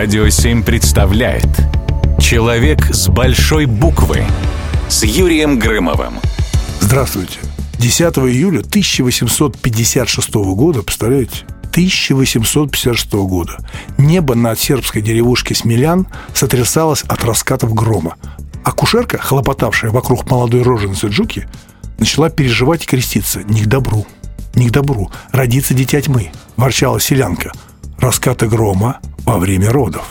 Радио 7 представляет Человек с большой буквы с Юрием Грымовым. Здравствуйте. 10 июля 1856 года, представляете? 1856 года небо над сербской деревушкой Смелян сотрясалось от раскатов грома. А кушерка, хлопотавшая вокруг молодой роженицы Джуки, начала переживать и креститься. Не к добру, не к добру. Родится дитя тьмы, ворчала селянка. Раскаты грома во время родов.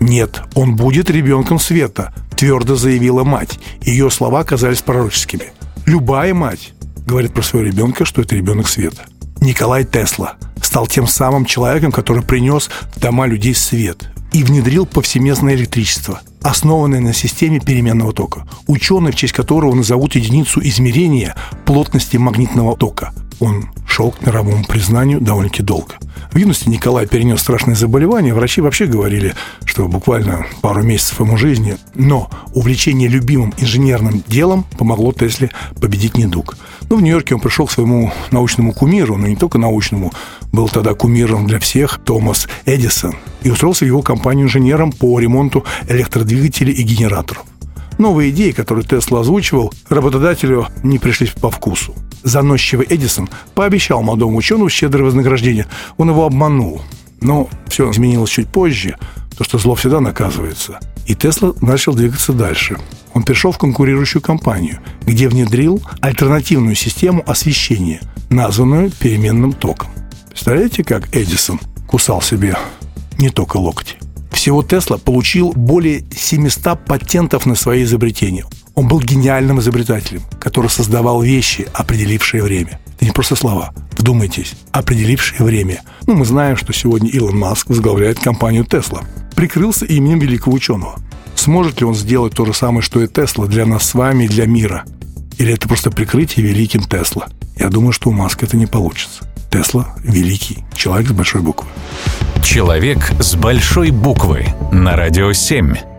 Нет, он будет ребенком света, твердо заявила мать. Ее слова казались пророческими. Любая мать говорит про своего ребенка, что это ребенок света. Николай Тесла стал тем самым человеком, который принес в дома людей свет и внедрил повсеместное электричество, основанное на системе переменного тока. Ученый, в честь которого назовут единицу измерения плотности магнитного тока. Он шел к мировому признанию довольно-таки долго. В юности Николай перенес страшное заболевание. Врачи вообще говорили, что буквально пару месяцев ему жизни. Но увлечение любимым инженерным делом помогло Тесле победить недуг. Ну, в Нью-Йорке он пришел к своему научному кумиру, но не только научному, был тогда кумиром для всех, Томас Эдисон, и устроился в его компанию инженером по ремонту электродвигателей и генераторов. Новые идеи, которые Тесла озвучивал, работодателю не пришлись по вкусу заносчивый Эдисон пообещал молодому ученому щедрое вознаграждение. Он его обманул. Но все изменилось чуть позже, то что зло всегда наказывается. И Тесла начал двигаться дальше. Он перешел в конкурирующую компанию, где внедрил альтернативную систему освещения, названную переменным током. Представляете, как Эдисон кусал себе не только локти? Всего Тесла получил более 700 патентов на свои изобретения. Он был гениальным изобретателем, который создавал вещи, определившие время. Это не просто слова. Вдумайтесь, определившие время. Ну, мы знаем, что сегодня Илон Маск возглавляет компанию Тесла. Прикрылся именем великого ученого. Сможет ли он сделать то же самое, что и Тесла для нас с вами и для мира? Или это просто прикрытие великим Тесла? Я думаю, что у Маска это не получится. Тесла – великий человек с большой буквы. Человек с большой буквы на радио 7.